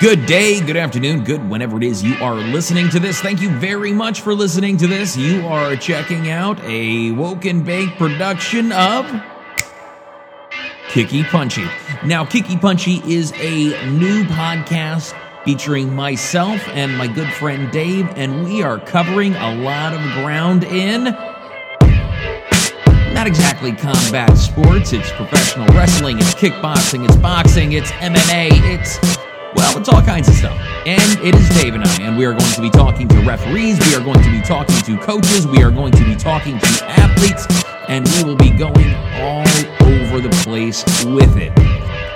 Good day, good afternoon, good whenever it is you are listening to this. Thank you very much for listening to this. You are checking out a Woken Bake production of Kicky Punchy. Now, Kicky Punchy is a new podcast featuring myself and my good friend Dave, and we are covering a lot of ground in not exactly combat sports. It's professional wrestling, it's kickboxing, it's boxing, it's MMA, it's well, it's all kinds of stuff. And it is Dave and I, and we are going to be talking to referees, we are going to be talking to coaches, we are going to be talking to athletes, and we will be going all over the place with it.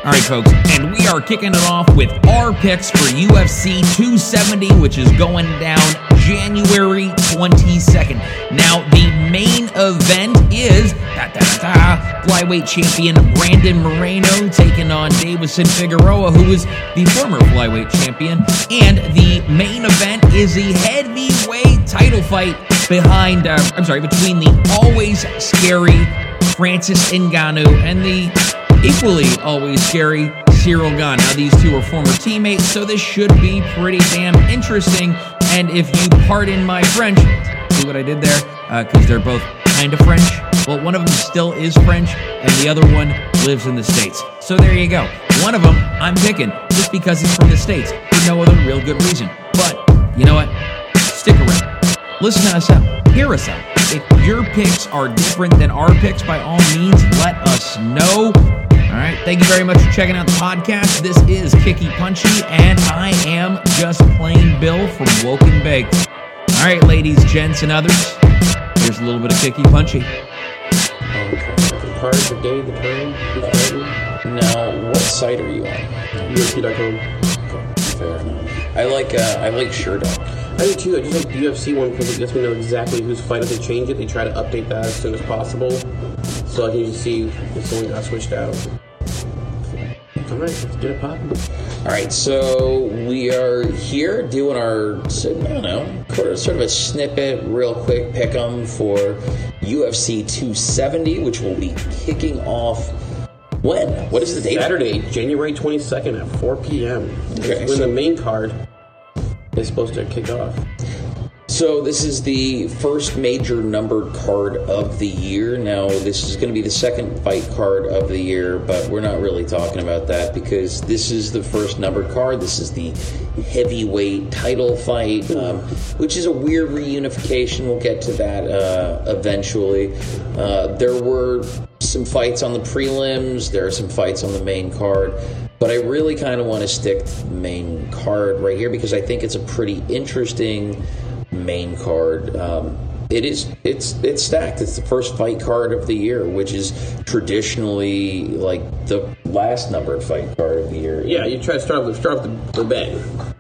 All right, folks, and we are kicking it off with our picks for UFC 270, which is going down January 22nd. Now, the main event is da, da, da, flyweight champion Brandon Moreno taking on Deiveson Figueroa, who is the former flyweight champion. And the main event is a heavyweight title fight behind, uh, I'm sorry, between the always scary Francis Ngannou and the equally always scary Cyril Gane. Now, these two are former teammates, so this should be pretty damn interesting. And if you pardon my French, see what I did there? Because uh, they're both kind of French. Well, one of them still is French, and the other one lives in the States. So there you go. One of them I'm picking just because he's from the States for no other real good reason. But you know what? Stick around. Listen to us out. Hear us out. If your picks are different than our picks, by all means, let us know. All right. Thank you very much for checking out the podcast. This is Kicky Punchy, and I am just plain Bill from Woken Baked. All right, ladies, gents, and others. Here's a little bit of Kicky Punchy. Okay. The card, the day, the time. Now, what site are you on? UFC.com. Fair enough. I like uh, I like Sherdog. I do too. I just like the UFC one because it lets me know exactly who's fighting. If they change it, they try to update that as soon as possible, so I can just see if someone got switched out. All right, let's get it popping. All right, so we are here doing our I don't know sort of a snippet, real quick pick 'em for UFC 270, which will be kicking off. When? What is the date? Saturday, January 22nd at 4 p.m. Okay, when so- the main card is supposed to kick off. So this is the first major numbered card of the year. Now this is going to be the second fight card of the year, but we're not really talking about that because this is the first numbered card. This is the heavyweight title fight, um, which is a weird reunification. We'll get to that uh, eventually. Uh, there were some fights on the prelims. There are some fights on the main card. But I really kind of want to stick to the main card right here because I think it's a pretty interesting main card. Um, it is it's it's stacked. It's the first fight card of the year, which is traditionally like the last numbered fight card of the year. Yeah, you try to start with start with the, the bang.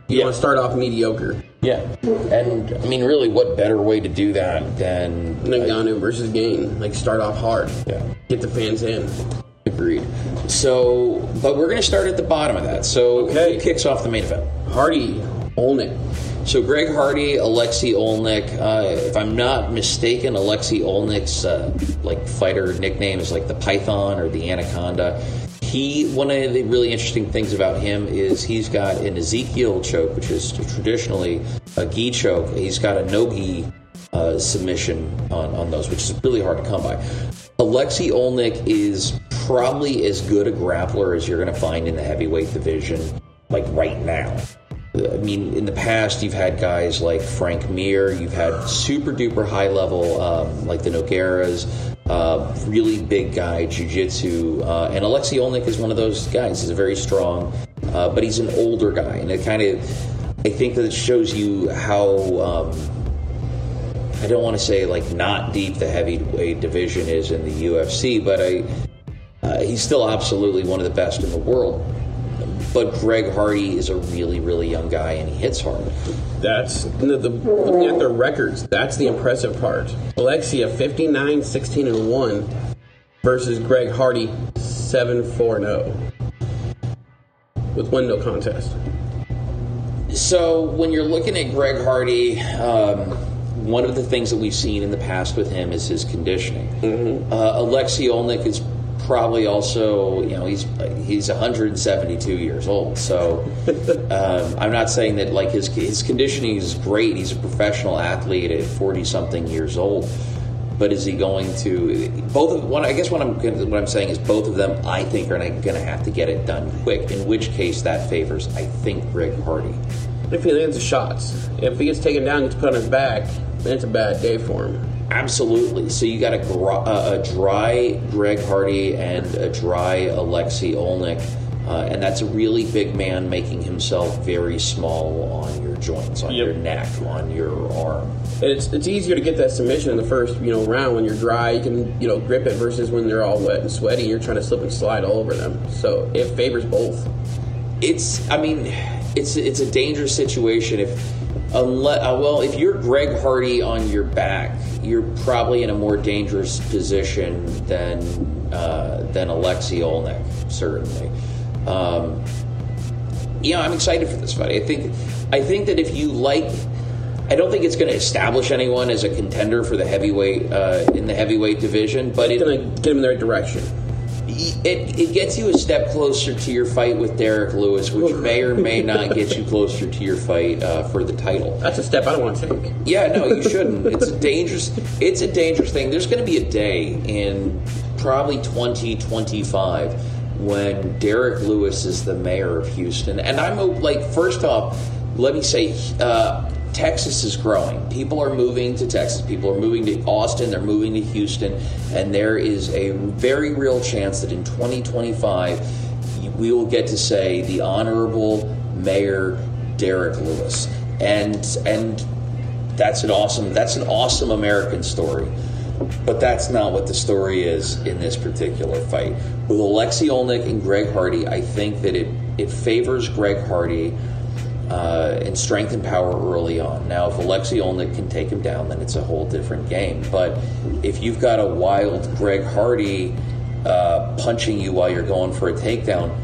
You Yeah. want to start off mediocre. yeah. And I mean, really, what better way to do that than Ngannou versus Gane. Like start off hard. Yeah. Get the fans in. Agreed. So, but we're going to start at the bottom of that. So, Okay. who kicks off the main event? Hardy, Oleinik. So Greg Hardy, Alexei Oleinik. Uh, if I'm not mistaken, Alexei Oleinik's uh, like fighter nickname is like the Python or the Anaconda. He one of the really interesting things about him is he's got an Ezekiel choke, which is traditionally a gi choke. He's got a no gi uh, submission on, on those, which is really hard to come by. Alexei Oleinik is probably as good a grappler as you're going to find in the heavyweight division, like right now. I mean, in the past, you've had guys like Frank Mir, you've had super duper high level, um, like the Nogueiras, uh, really big guy, jiu jitsu. Uh, and Alexei Oleinik is one of those guys. He's a very strong, uh, but he's an older guy. And it kind of, I think that it shows you how. Um, I don't want to say like not deep the heavyweight division is in the UFC, but I, uh, he's still absolutely one of the best in the world. But Greg Hardy is a really, really young guy, and he hits hard. That's the, the looking at their records. That's the impressive part. Alexia 59, 16 and one versus Greg Hardy 7 4 0 with one no contest. So when you're looking at Greg Hardy, um, one of the things that we've seen in the past with him is his conditioning. Uh, Alexei Oleinik is probably also, you know, he's he's 172 years old. So um, I'm not saying that like his his conditioning is great. He's a professional athlete at 40 something years old. But is he going to both of one? I guess what I'm what I'm saying is both of them. I think are going to have to get it done quick. In which case, that favors I think Greg Hardy. If he lands the shots, if he gets taken down, gets put on his back, then it's a bad day for him. Absolutely. So you got a, a, a dry Greg Hardy and a dry Alexei Oleinik. Uh, and that's a really big man making himself very small on your joints, on yep. your neck, on your arm. It's it's easier to get that submission in the first you know round when you're dry. You can you know grip it versus when they're all wet and sweaty. You're trying to slip and slide all over them. So it favors both. It's I mean, it's it's a dangerous situation if unless uh, well if you're Greg Hardy on your back, you're probably in a more dangerous position than uh, than Alexei Oleinik certainly. Um, yeah, I'm excited for this fight. I think I think that if you like, I don't think it's going to establish anyone as a contender for the heavyweight uh, in the heavyweight division, but it's going to get them in the right direction. It, it gets you a step closer to your fight with Derrick Lewis, which may or may not get you closer to your fight uh, for the title. That's a step I don't want to take. Yeah, no, you shouldn't. It's a dangerous. It's a dangerous thing. There's going to be a day in probably 2025 when Derrick Lewis is the mayor of Houston. And I'm like, first off, let me say, uh, Texas is growing. People are moving to Texas. People are moving to Austin. They're moving to Houston. And there is a very real chance that in 2025, we will get to say the Honorable Mayor Derrick Lewis. And, and that's an awesome, that's an awesome American story. But that's not what the story is in this particular fight. With Alexei Oleinik and Greg Hardy, I think that it, it favors Greg Hardy uh, in strength and power early on. Now, if Alexei Oleinik can take him down, then it's a whole different game. But if you've got a wild Greg Hardy uh, punching you while you're going for a takedown,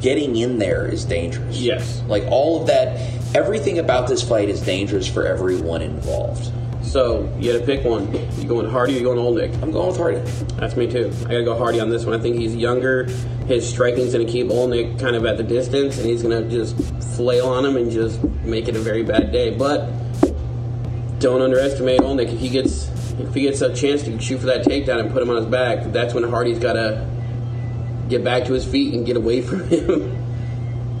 getting in there is dangerous. Yes. Like all of that, everything about this fight is dangerous for everyone involved. So you had to pick one. You going Hardy or you going Oleinik? I'm going with Hardy. That's me too. I got to go Hardy on this one. I think he's younger. His striking's going to keep Oleinik kind of at the distance, and he's going to just flail on him and just make it a very bad day. But don't underestimate Oleinik. If he gets if he gets a chance to shoot for that takedown and put him on his back, that's when Hardy's got to get back to his feet and get away from him.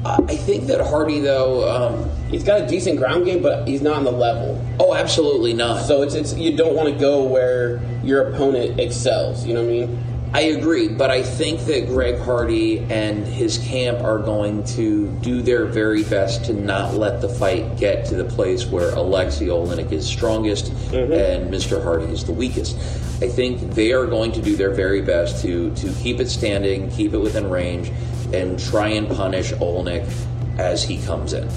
I think that Hardy, though, um, he's got a decent ground game, but he's not on the level. Oh, absolutely not. So it's, it's you don't want to go where your opponent excels. You know what I mean? I agree, but I think that Greg Hardy and his camp are going to do their very best to not let the fight get to the place where Alexei Oleinik is strongest mm-hmm. and Mr. Hardy is the weakest. I think they are going to do their very best to to keep it standing, keep it within range, and try and punish Oleinik as he comes in.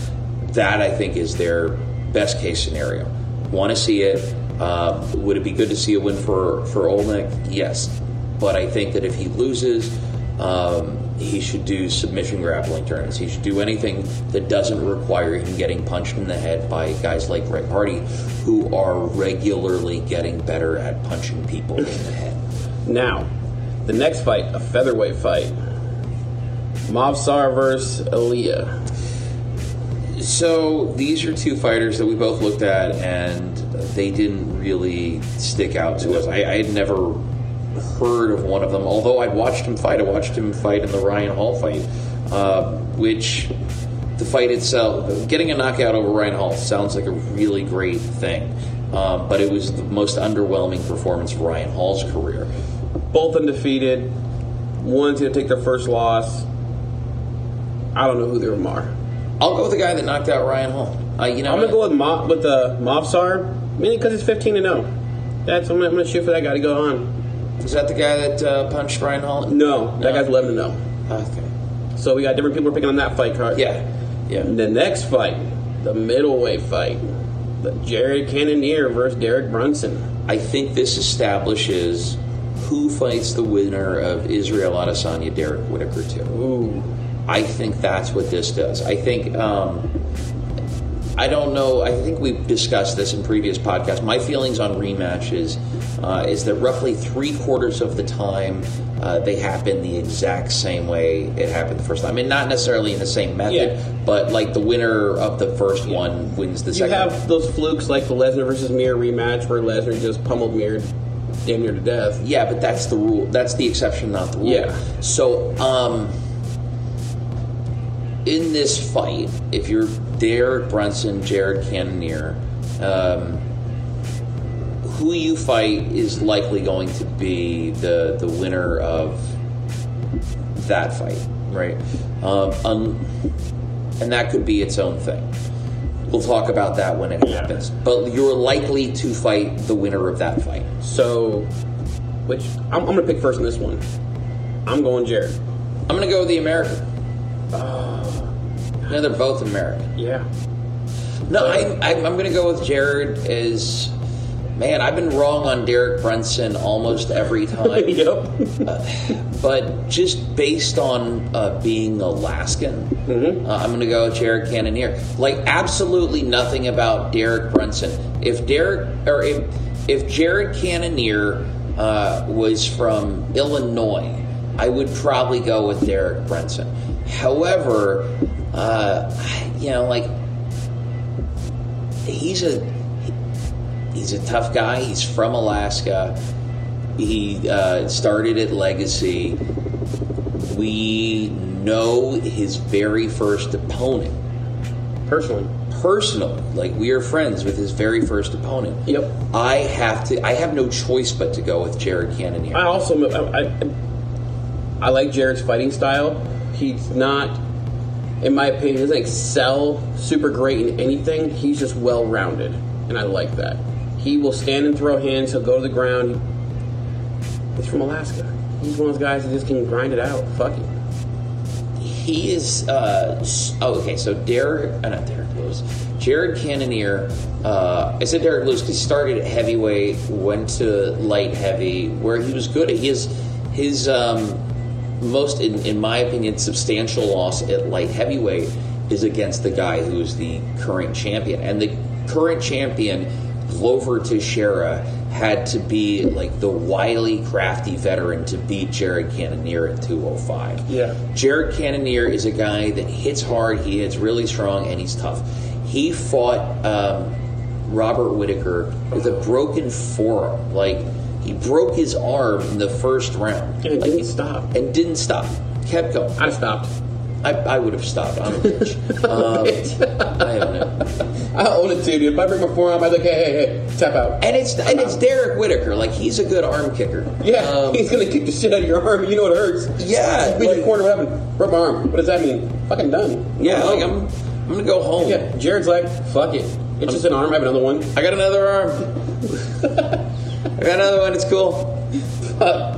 That I think is their best case scenario. Want to see it? Uh, would it be good to see a win for for Oleinik? Yes, but I think that if he loses, um, he should do submission grappling turns. He should do anything that doesn't require him getting punched in the head by guys like Greg Hardy, who are regularly getting better at punching people in the head. Now, the next fight, a featherweight fight. Movsar versus Ilia. So these are two fighters that we both looked at, and they didn't really stick out to us. I, I had never heard of one of them, although I'd watched him fight. I watched him fight in the Ryan Hall fight, uh, which the fight itself, getting a knockout over Ryan Hall sounds like a really great thing, um, but it was the most underwhelming performance of Ryan Hall's career. Both undefeated. One's going to take their first loss. I don't know who they are. I'll go with the guy that knocked out Ryan Hall. Uh, you know, I'm gonna go with Mo- with the uh, Movsar, mainly because he's 15 to 0. That's I'm gonna, I'm gonna shoot for that guy to go on. Is that the guy that uh, punched Ryan Hall? No, that guy's 11 to 0. Okay. So we got different people picking on that fight card. Yeah, yeah. The next fight, the middleweight fight, the Jared Cannonier versus Derek Brunson. I think this establishes who fights the winner of Israel Adesanya, Derek Whittaker, too. Ooh. I think that's what this does. I think. Um, I don't know. I think we've discussed this in previous podcasts. My feelings on rematches uh, is that roughly three quarters of the time, uh, they happen the exact same way it happened the first time. I mean, not necessarily in the same method, Yeah. but like the winner of the first one wins the You second. have those flukes like the Lesnar versus Mir rematch where Lesnar just pummeled Mir damn near to death. Yeah, but that's the rule. That's the exception, not the rule. Yeah. So, um, in this fight, if you're Derek Brunson, Jared Cannonier, um, who you fight is likely going to be the the winner of that fight, right? Um, un- and that could be its own thing. We'll talk about that when it happens. But you're likely to fight the winner of that fight. So, which I'm, I'm going to pick first in this one. I'm going Jared. I'm going to go with the American. No, they're both American. Yeah. No, I, I, I'm going to go with Jared as. Man, I've been wrong on Derek Brunson almost every time. yep. but just based on uh, being Alaskan, uh, I'm going to go with Jared Cannonier. Like absolutely nothing about Derek Brunson. If Derek or if if Jared Cannonier uh, was from Illinois, I would probably go with Derek Brunson. However, uh, you know, like he's a he's a tough guy. He's from Alaska. He uh, started at Legacy. We know his very first opponent Personally. personally. Like we are friends with his very first opponent. Yep. I have to. I have no choice but to go with Jared Cannonier. I also I, I, I like Jared's fighting style. He's not, in my opinion, doesn't excel super great in anything. He's just well rounded, and I like that. He will stand and throw hands. He'll go to the ground. He's from Alaska. He's one of those guys that just can grind it out. Fuck it. he is. Uh, oh, okay. So Derek, uh, not Derrick Lewis, Jared Cannonier. Uh, I said Derrick Lewis because he started at heavyweight, went to light heavy, where he was good. He is his um, most, in, in my opinion, substantial loss at light heavyweight is against the guy who is the current champion, and the current champion, Glover Teixeira, had to be like the wily, crafty veteran to beat Jared Cannonier at 205. Yeah. Jared Cannonier is a guy that hits hard, he hits really strong, and he's tough. He fought um, Robert Whitaker with a broken forearm. Like, he broke his arm in the first round. And it Like, didn't stop. And didn't stop. Kept going. I'd stopped. I, I would have stopped. I'm a bitch. Um, I don't know. I own it too, dude. If I break my forearm, I'd be like, hey, hey, hey, tap out. And it's and it's Derek Whitaker. Like he's a good arm kicker. Yeah, Um, he's gonna kick the shit out of your arm. You know it hurts. Yeah, Beat like- your corner. What happened? Broke my arm. What does that mean? Fucking done. yeah. Like I'm I'm gonna go home. Yeah, Jared's like, fuck it. It's just an arm. I have another one. I got another arm. I got another one. It's cool.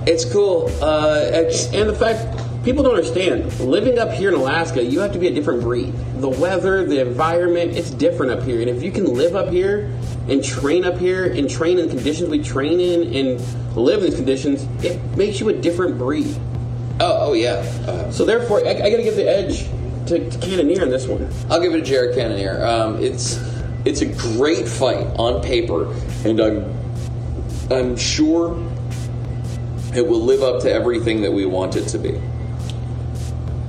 It's cool. Uh, it's, And the fact people don't understand, living up here in Alaska, you have to be a different breed. The weather, the environment, it's different up here. And if you can live up here and train up here and train in the conditions we train in and live in these conditions, it makes you a different breed. oh, oh yeah. Uh, So therefore, I, I got to give the edge to, to Cannonier in this one. I'll give it to Jared Cannonier. Um, it's it's a great fight on paper, and I'm I'm sure it will live up to everything that we want it to be.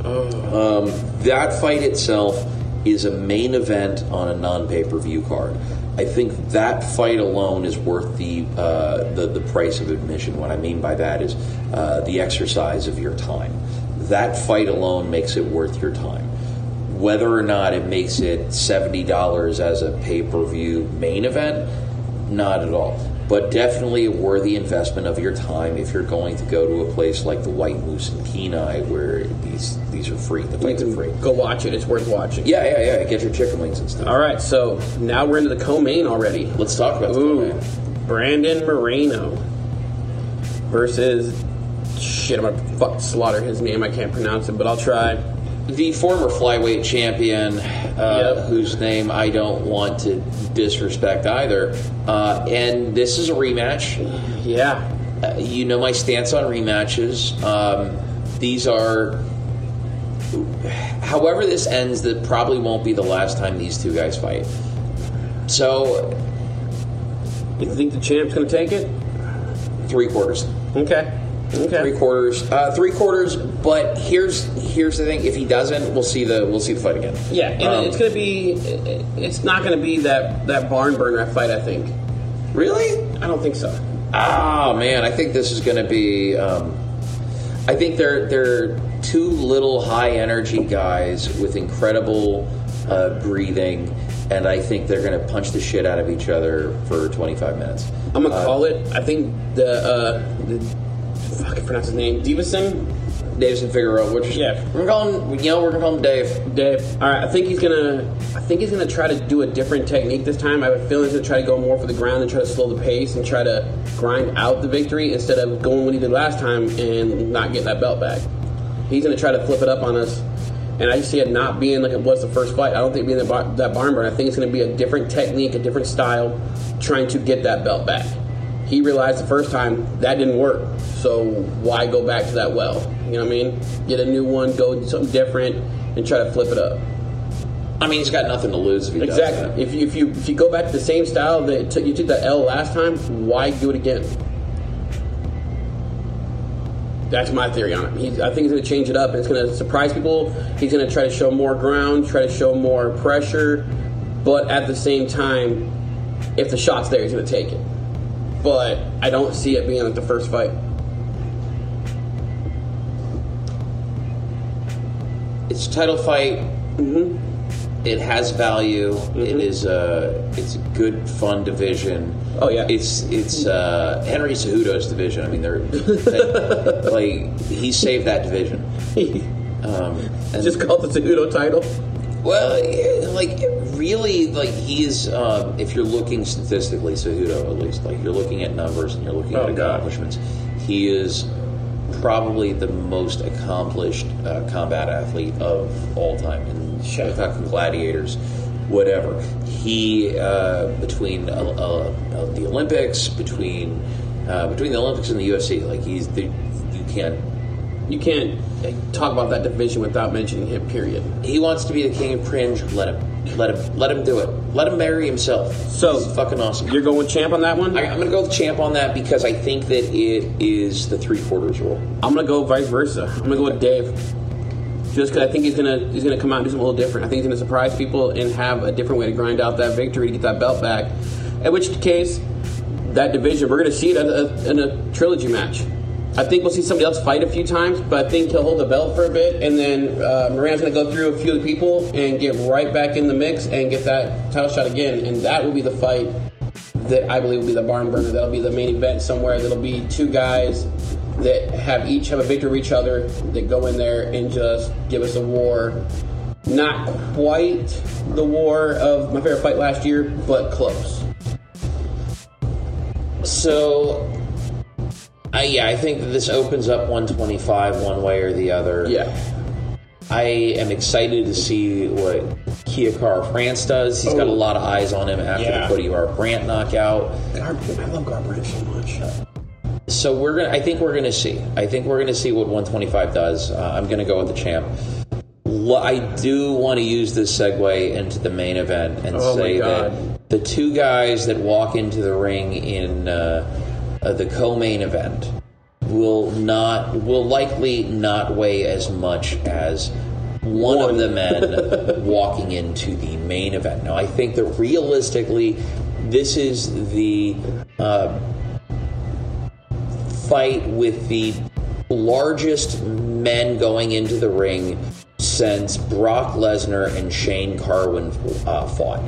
Um, that fight itself is a main event on a non pay per view card. I think that fight alone is worth the, uh, the the price of admission. What I mean by that is uh, the exercise of your time. That fight alone makes it worth your time. Whether or not it makes it seventy dollars as a pay per view main event, not at all. But definitely a worthy investment of your time if you're going to go to a place like the White Moose in Kenai, where these these are free. The You fights are free. go watch it. It's worth watching. Yeah, yeah, yeah. Get your chicken wings and stuff. All right, so now we're into the co-main already. Let's talk about the Ooh, co-main. Brandon Moreno versus shit. I'm gonna fuck slaughter his name. I can't pronounce it, but I'll try. the former flyweight champion, uh, Yep. whose name I don't want to disrespect either. Uh, and this is a rematch. Yeah, Uh, you know my stance on rematches. Um, these are, however this ends, that probably won't be the last time these two guys fight. So you think the champ's gonna take it? three quarters. Okay. Okay. Three quarters, uh, three quarters. But here's here's the thing: if he doesn't, we'll see the we'll see the fight again. Yeah, and Um, it's gonna be. It's not gonna be that that barn burner fight. I think. really. I don't think so. Oh man, I think this is going to be. Um, I think they're they're two little high energy guys with incredible uh, breathing, and I think they're going to punch the shit out of each other for 25 minutes. I'm gonna call it. I think the uh, the fuck, I pronounce his name, Davison. Davison Figueroa, which Yeah. we're calling, you know, we're gonna call him Dave. Dave. All right, I think he's gonna. I think he's gonna try to do a different technique this time. I have a feeling he's gonna try to go more for the ground and try to slow the pace and try to grind out the victory instead of going what he did last time and not get that belt back. He's gonna try to flip it up on us, and I just see it not being like it was the first fight. I don't think being that, bar, that barn burn. I think it's gonna be a different technique, a different style, trying to get that belt back. He realized the first time that didn't work, so why go back to that well? You know what I mean? Get a new one, go do something different, and try to flip it up. I mean, he's got nothing to lose if he does Exactly. If you, if you if you go back to the same style that took, you took that L last time, why do it again? That's my theory on it. He's, I think he's going to change it up. It's going to surprise people. He's going to try to show more ground, try to show more pressure, but at the same time, if the shot's there, he's going to take it. But I don't see it being like the first fight. It's a title fight. It has value. It is a it's a good fun division. Oh, yeah. It's it's uh, Henry Cejudo's division. I mean, they're they- like he saved that division. Um, and- Just called the Cejudo title. well, yeah, like really, like he's um, if you're looking statistically, Cejudo at least, like you're looking at numbers and you're looking Oh, at God. accomplishments. He is probably the most accomplished uh, combat athlete of all time. And Sure. talking gladiators, whatever. He uh, between uh, uh, the Olympics, between uh, between the Olympics and the UFC, like he's the you can't You can't talk about that division without mentioning him. Period. He wants to be the king of cringe. Let him. Let him. Let him do it. Let him marry himself. So- He's fucking awesome. You're going with champ on that one. I, I'm gonna go with champ on that because I think that it is the three quarters rule. I'm gonna go vice versa. I'm gonna go with Dave, just because I think he's gonna he's gonna come out and do something a little different. I think he's gonna surprise people and have a different way to grind out that victory to get that belt back. In which case, that division we're gonna see it in a, in a trilogy match. I think we'll see somebody else fight a few times, but I think he'll hold the belt for a bit, and then uh, Moran's gonna go through a few of the people and get right back in the mix and get that title shot again, and that will be the fight that I believe will be the barn burner. That'll be the main event somewhere. That'll be two guys that have each have a victory of each other that go in there and just give us a war. Not quite the war of my favorite fight last year, but close. So, I yeah, I think that this opens up 125 one way or the other. Yeah. I am excited to see what Kai Kara-France does. He's got a Oh. lot of eyes on him after Yeah. the Cody Brandt knockout. Gar- I love Garbrandt so much. So we're gonna. I think we're gonna see. I think we're gonna see what 125 does. Uh, I'm gonna go with the champ. I do want to use this segue into the main event and Oh, say that the two guys that walk into the ring in uh, uh, the co-main event will not will likely not weigh as much as one, One. of the men walking into the main event. Now, I think that realistically, this is the uh, fight with the largest men going into the ring since Brock Lesnar and Shane Carwin uh, fought.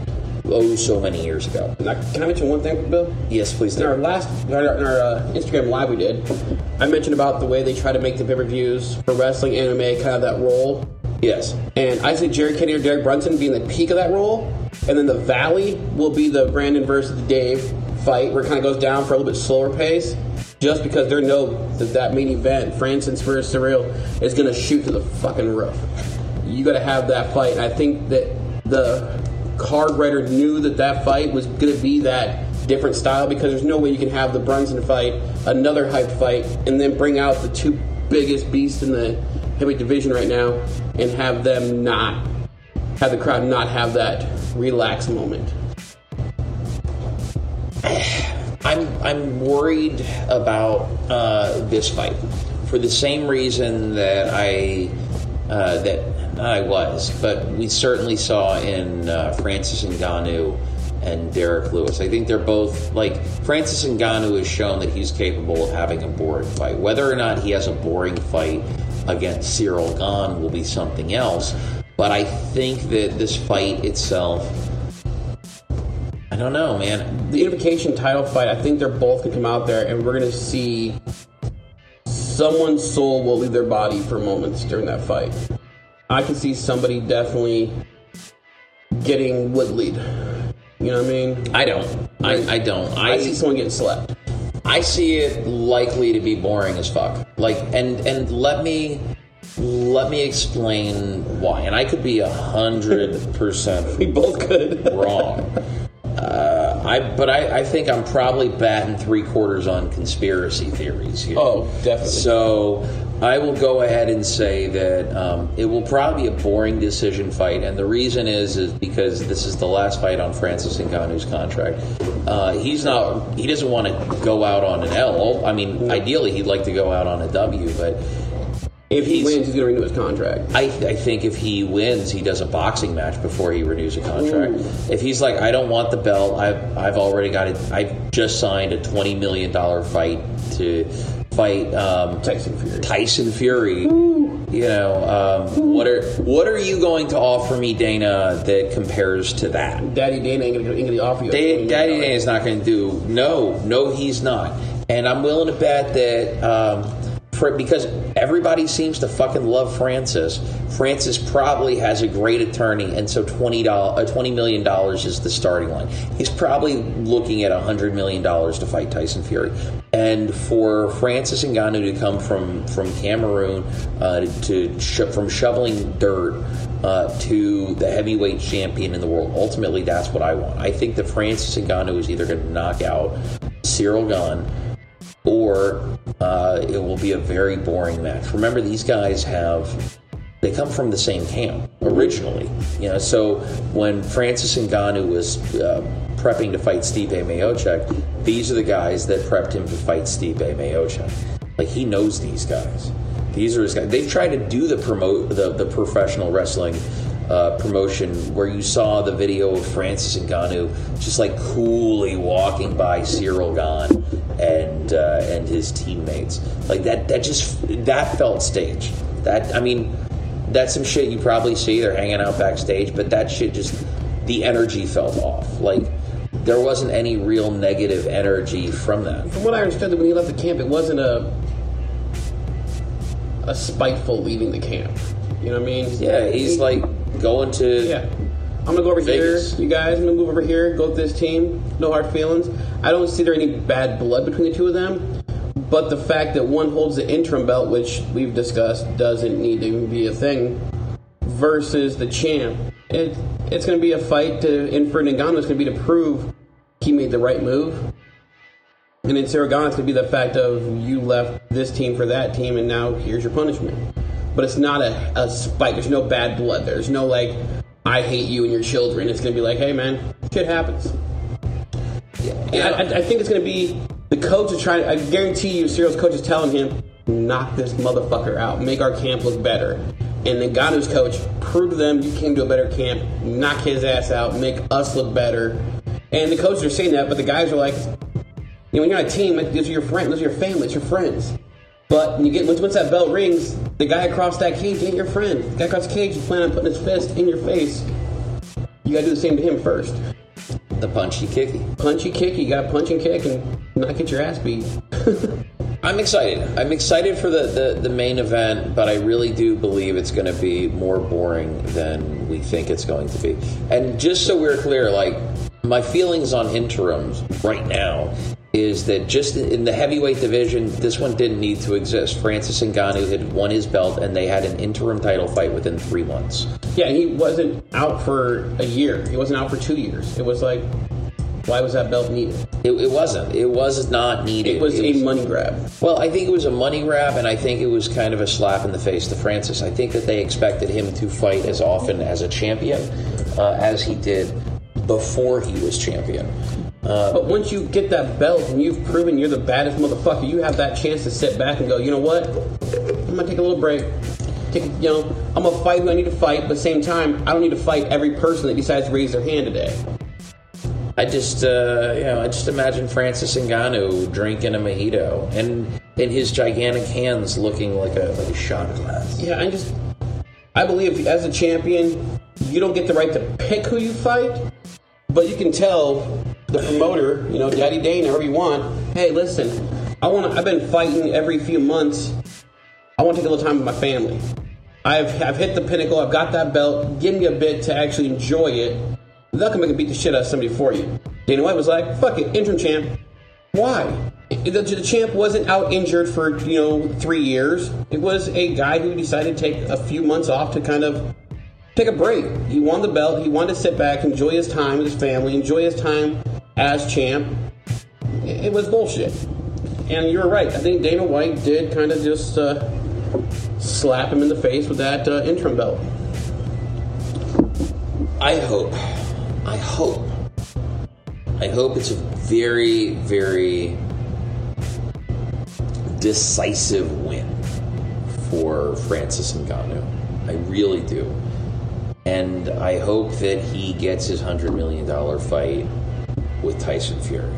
Oh, so many years ago. Now, Can I mention one thing, Bill? Yes, please In our last, in our, in our uh, Instagram live we did, I mentioned about the way they try to make the pay-per-views for wrestling, anime, kind of that role. Yes. And I see Jerry Kenny or Derek Brunson being the peak of that role, and then the valley will be the Brandon versus the Dave fight, where it kind of goes down for a little bit slower pace, just because they know that that main event, Francis versus Cyril, is going to shoot to the fucking roof. You got to have that fight. And I think that the card writer knew that that fight was going to be that different style because there's no way you can have the Brunson fight, another hyped fight, and then bring out the two biggest beasts in the heavyweight division right now and have them not have the crowd not have that relaxed moment. I'm I'm worried about uh, this fight. for the same reason that I uh, that I was, but we certainly saw in uh, Francis Ngannou and Derrick Lewis. I think they're both like Francis Ngannou has shown that he's capable of having a boring fight. Whether or not he has a boring fight against Cyril Gane will be something else. But I think that this fight itself, I don't know, man. The unification title fight, I think they're both gonna come out there, and we're gonna see someone's soul will leave their body for moments during that fight. I can see somebody definitely getting woodleyed. You know what I mean? I don't. I, I don't. I, see someone getting slapped. I see it likely to be boring as fuck. Like, and and let me let me explain why. And I could be a hundred percent. We both could. wrong. Uh, I but I, I think I'm probably batting three quarters on conspiracy theories here. Oh, definitely. So I will go ahead and say that um, it will probably be a boring decision fight, and the reason is is because this is the last fight on Francis Ngannou's contract. Uh, he's not. He doesn't want to go out on an L. I mean, ideally, he'd like to go out on a W, but if he wins, he's gonna renew his contract. I, I think if he wins, he does a boxing match before he renews a contract. If he's like, I don't want the belt, I've, I've already got it. I've just signed a $20 million fight to fight um, Tyson Fury. Tyson Fury. You know, um, what are what are you going to offer me, Dana, that compares to that? Daddy Dana ain't gonna, ain't gonna offer you. Daddy, $20 Daddy million Dana is not going to do. No, no, he's not. And I'm willing to bet that um, because everybody seems to fucking love Francis. Francis probably has a great attorney, and so twenty dollars, uh, twenty million dollars is the starting line. He's probably looking at hundred million dollars to fight Tyson Fury. And for Francis Ngannou to come from from Cameroon uh, to sh- from shoveling dirt uh, to the heavyweight champion in the world. Ultimately, that's what I want. I think that Francis Ngannou is either going to knock out Cyril Gane or uh, it will be a very boring match. Remember, these guys have they come from the same camp originally. You know, so when Francis Ngannou was uh, prepping to fight Stipe Miocic, these are the guys that prepped him to fight Stipe Miocic. Like he knows these guys. These are his guys. They've tried to do the promote the, the professional wrestling uh, promotion where you saw the video of Francis Ngannou just like coolly walking by Cyril Gane and uh, and his teammates. Like that that just that felt staged. That I mean, that's some shit you probably see. They're hanging out backstage, but that shit just the energy felt off. Like there wasn't any real negative energy from that. From what I understood, that when he left the camp, it wasn't a a spiteful leaving the camp. You know what I mean? Yeah, he's like going to Yeah. I'm gonna go over Vegas. here, you guys. I'm gonna move over here, go with this team. No hard feelings. I don't see there any bad blood between the two of them. But the fact that one holds the interim belt, which we've discussed, doesn't need to be a thing, versus the champ, it, it's gonna be a fight to Inford and Ngannou. It's gonna be to prove he made the right move. And in Cyril Gane, it's gonna be the fact of you left this team for that team, and now here's your punishment. But it's not a, a spike. There's no bad blood. There's no like, I hate you and your children. It's gonna be like, hey man, shit happens. I, I- think it's gonna be the coach is trying. I guarantee you, Cyril's coach is telling him, knock this motherfucker out, make our camp look better. And then Ngannou's coach, prove to them you came to a better camp, knock his ass out, make us look better. And the coaches are saying that, but the guys are like, you know, when you're on a team, those are your friends, those are your family, it's your friends. But when you get once, once that bell rings, the guy across that cage ain't your friend. The guy across the cage is planning on putting his fist in your face. You gotta do the same to him first. The punchy kicky. Punchy kicky, gotta punch and kick and not get your ass beat. I'm excited. I'm excited for the, the, the main event, but I really do believe it's going to be more boring than we think it's going to be. And just so we're clear, like my feelings on interims right now is that just in the heavyweight division, this one didn't need to exist. Francis Ngannou had won his belt, and they had an interim title fight within three months. yeah, he wasn't out for a year. He wasn't out for two years. It was like, why was that belt needed? It, it wasn't. It was not needed. It was a money grab. Well, I think it was a money grab, and I think it was kind of a slap in the face to Francis. I think that they expected him to fight as often as a champion uh, as he did before he was champion. But once you get that belt and you've proven you're the baddest motherfucker, you have that chance to sit back and go, you know what? I'm gonna take a little break. Take, you know, I'm gonna fight who I need to fight, but same time, I don't need to fight every person that decides to raise their hand today. I just, uh, you know, I just imagine Francis Ngannou drinking a mojito and in his gigantic hands looking like a like a shot glass. Yeah, I just, I believe as a champion, you don't get the right to pick who you fight, but you can tell the promoter, you know, Daddy Dane, however you want, hey, listen, I want I've been fighting every few months. I want to take a little time with my family. I've, I've hit the pinnacle. I've got that belt. Give me a bit to actually enjoy it. They'll come and beat the shit out of somebody for you. Dana White was like, fuck it, interim champ. Why? The, the champ wasn't out injured for, you know, three years. It was a guy who decided to take a few months off to kind of take a break. He won the belt. He wanted to sit back, enjoy his time with his family, enjoy his time as champ. It, was bullshit. And you're right. I think Dana White did kind of just uh, slap him in the face with that uh, interim belt. I hope, I hope, I hope it's a very, very decisive win for Francis Ngannou. I really do. And I hope that he gets his $100 million fight with Tyson Fury.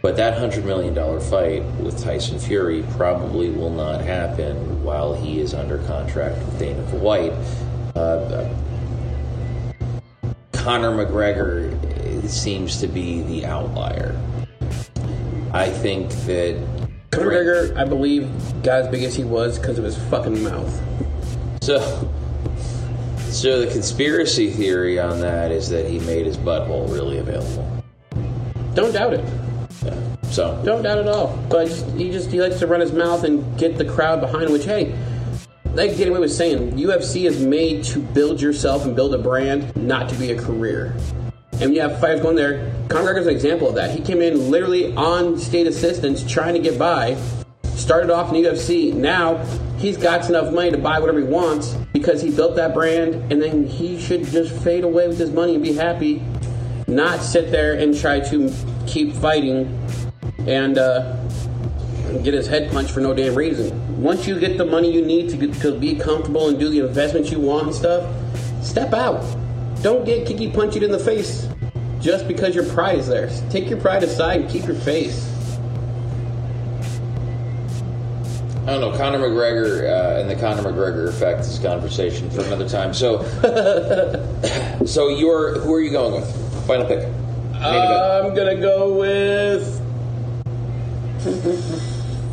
But that $100 million fight with Tyson Fury probably will not happen while he is under contract with Dana White. Uh, Conor McGregor seems to be the outlier. I think that Conor McGregor, I believe, got as big as he was because of his fucking mouth. So, so the conspiracy theory on that is that he made his butthole really available. Don't doubt it. So, Don't doubt it at all. But he just he likes to run his mouth and get the crowd behind. Which hey, like Dana White was saying, UFC is made to build yourself and build a brand, not to be a career. And you have fighters going there, Conor McGregor's an example of that. He came in literally on state assistance, trying to get by. Started off in UFC. Now he's got enough money to buy whatever he wants because he built that brand, and then he should just fade away with his money and be happy, not sit there and try to keep fighting and uh, get his head punched for no damn reason. Once you get the money you need to, get, to be comfortable and do the investments you want and stuff, step out. Don't get kicky punched in the face just because your pride is there. Take your pride aside and keep your face. I don't know. Conor McGregor uh, and the Conor McGregor effect is a conversation for another time. So, so you're who are you going with? Final pick. I'm gonna go with.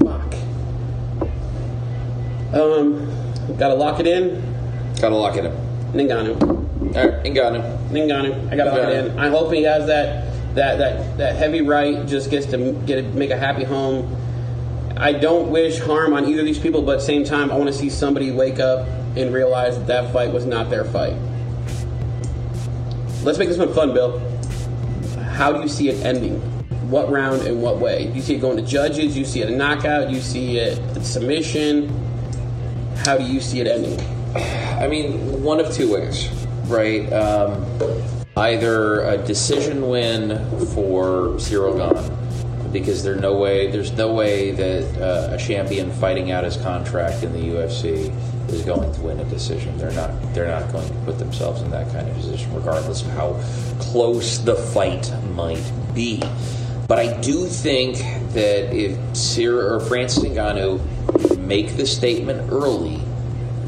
Fuck. Um, gotta lock it in. Gotta lock it in. Ngannou. All right, Ngannou. Ninganu. I gotta lock it in. I hope he has that that that that heavy right. Just gets to get make a happy home. I don't wish harm on either of these people, but at the same time, I want to see somebody wake up and realize that that fight was not their fight. Let's make this one fun, Bill. How do you see it ending? What round and what way? You see it going to judges? You see it a knockout? You see it a submission? How do you see it ending? I mean, one of two ways, right? Um, either a decision win for Cyril Gane, because there's no way there's no way that uh, a champion fighting out his contract in the UFC is going to win a decision. They're not they're not going to put themselves in that kind of position, regardless of how close the fight might be. But I do think that if Cyril or Francis Ngannou make the statement early,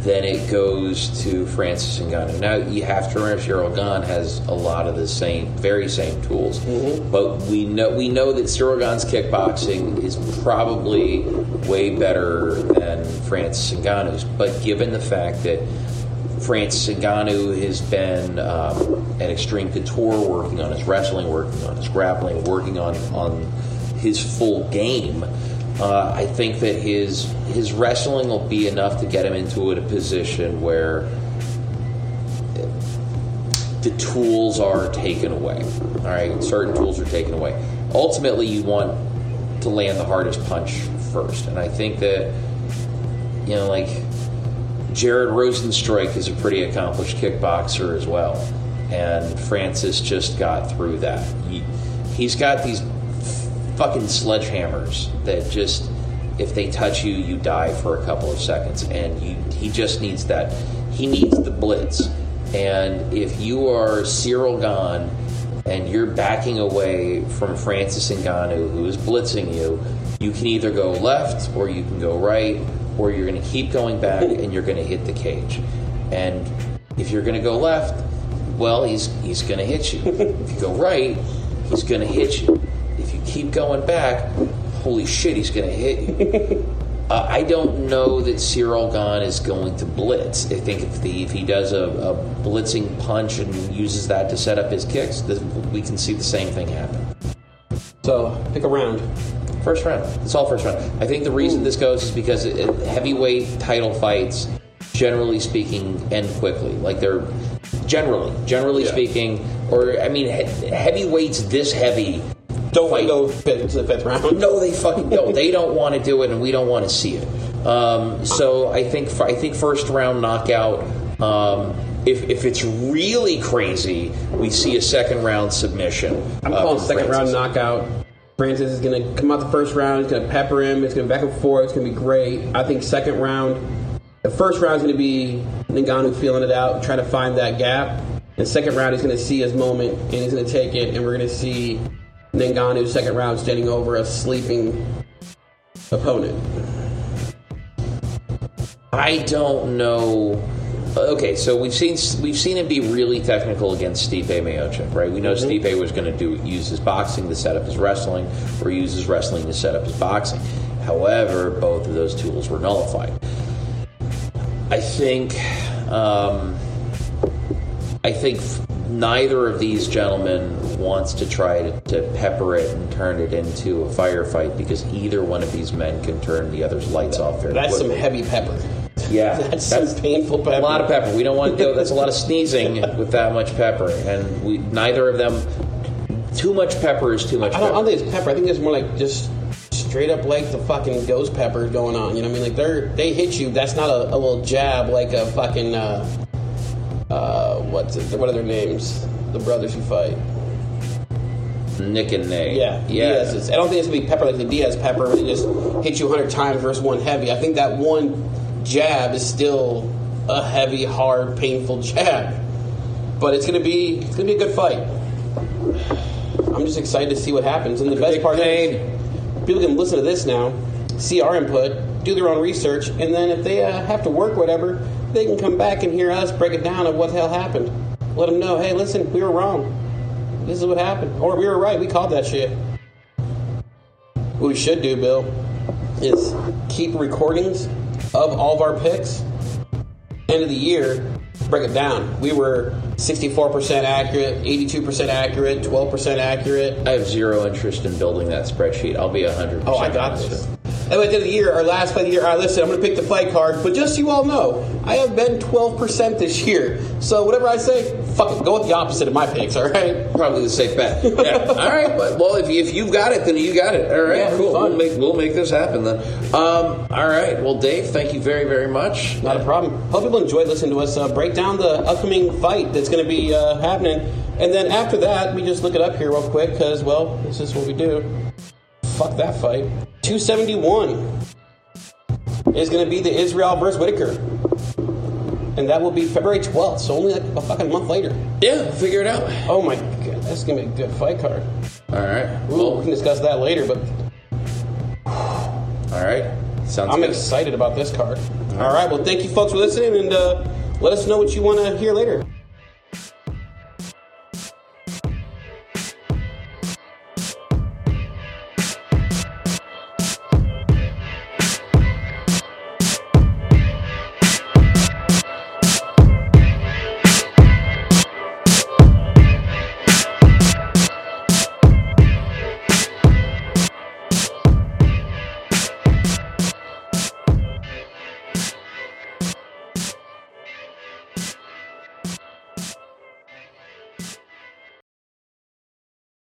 then it goes to Francis Ngannou. Now you have to remember Cyril Gane has a lot of the same, very same tools, but we know we know that Cyril Gane's kickboxing is probably way better than Francis Ngannou's. But given the fact that Francis Ngannou has been um, at Extreme Couture working on his wrestling, working on his grappling, working on on his full game. Uh, I think that his his wrestling will be enough to get him into a position where the tools are taken away. All right, certain tools are taken away. Ultimately, you want to land the hardest punch first, and I think that you know, like Jairzinho Rozenstruik is a pretty accomplished kickboxer as well, and Francis just got through that. He, he's got these fucking sledgehammers that just if they touch you, you die for a couple of seconds, and you, he just needs that. He needs the blitz, and if you are Cyril Gane and you're backing away from Francis Ngannou, who is blitzing you, you can either go left or you can go right, or you're going to keep going back and you're going to hit the cage. And if you're going to go left, well, he's he's going to hit you. if you go right, he's going to hit you. Keep going back, holy shit, he's going to hit you. Uh, I don't know that Cyril Gane is going to blitz. I think if, the, if he does a, a blitzing punch and uses that to set up his kicks, this, we can see the same thing happen. So pick a round. First round. It's all first round. I think the reason this goes is because it, heavyweight title fights, generally speaking, end quickly. Like they're generally, generally Yeah. speaking, or I mean, he- heavyweights this heavy. Don't fight. go fifth, to the fifth round. No, they fucking don't. they don't want to do it, and we don't want to see it. Um, so I think I think first round knockout. Um, if, if it's really crazy, we see a second round submission. I'm uh, calling second round knockout. Francis is going to come out the first round. He's going to pepper him. It's going to back and forth. It's going to be great. I think second round, the first round is going to be Ngannou feeling it out, trying to find that gap. The second round, he's going to see his moment and he's going to take it. And we're going to see Ngannou second round standing over a sleeping opponent. I don't know. Okay, so we've seen we've seen him be really technical against Stipe Miocic, right? We know Stipe was going to do use his boxing to set up his wrestling, or use his wrestling to set up his boxing. However, both of those tools were nullified. I think, um, I think neither of these gentlemen wants to try to, to pepper it and turn it into a firefight because either one of these men can turn the other's lights off very That's some heavy pepper. Yeah, That's, some painful pepper. a lot of pepper. We don't want to go. That's a lot of sneezing with that much pepper, and we neither of them. Too much pepper is too much. I don't, I don't think it's pepper. I think it's more like just straight up like the fucking ghost pepper going on. You know what I mean? Like they're they hit you. That's not a, a little jab like a fucking uh, uh, what's it? What are their names? The brothers who fight. Nick and Nate. Yeah, yeah. Diaz's. I don't think it's gonna be pepper like the Diaz pepper. Where they just hit you hundred times versus one heavy. I think that one jab is still a heavy, hard, painful jab. But it's gonna be it's gonna be a good fight. I'm just excited to see what happens. And the best Big part pain. is people can listen to this now, see our input, do their own research, and then if they uh, have to work whatever, they can come back and hear us break it down of what the hell happened. Let them know, hey, listen, we were wrong. This is what happened, or we were right. We called that shit. What we should do, Bill, is keep recordings of all of our picks. End of the year, break it down. We were 64% accurate, 82% accurate, 12% accurate. I have zero interest in building that spreadsheet. I'll be hundred. Oh, I got this. And at the end of the year, our last fight of the year, all right, listen, I'm going to pick the fight card, but just so you all know, I have been 12% this year. So whatever I say, fuck it, go with the opposite of my picks, all right? Probably the safe bet. Yeah. All right. But, well, if, you, if you've got it, then you got it. All right. Yeah, cool. fun. We'll make we'll make this happen then. Um, all right. Well, Dave, thank you very very much. Not a problem. Hope people enjoyed listening to us uh, break down the upcoming fight that's going to be uh, happening. And then after that, we just look it up here real quick because, well, this is what we do. Fuck that fight. 271 is going to be the Israel versus Whittaker. And that will be February 12th, so only like a fucking month later. Yeah, figure it out. Oh my god, that's going to be a good fight card. All right. Ooh, we Well, can discuss that later, but all right. Sounds I'm good. excited about this card. All right, well, thank you folks for listening, and uh, let us know what you want to hear later.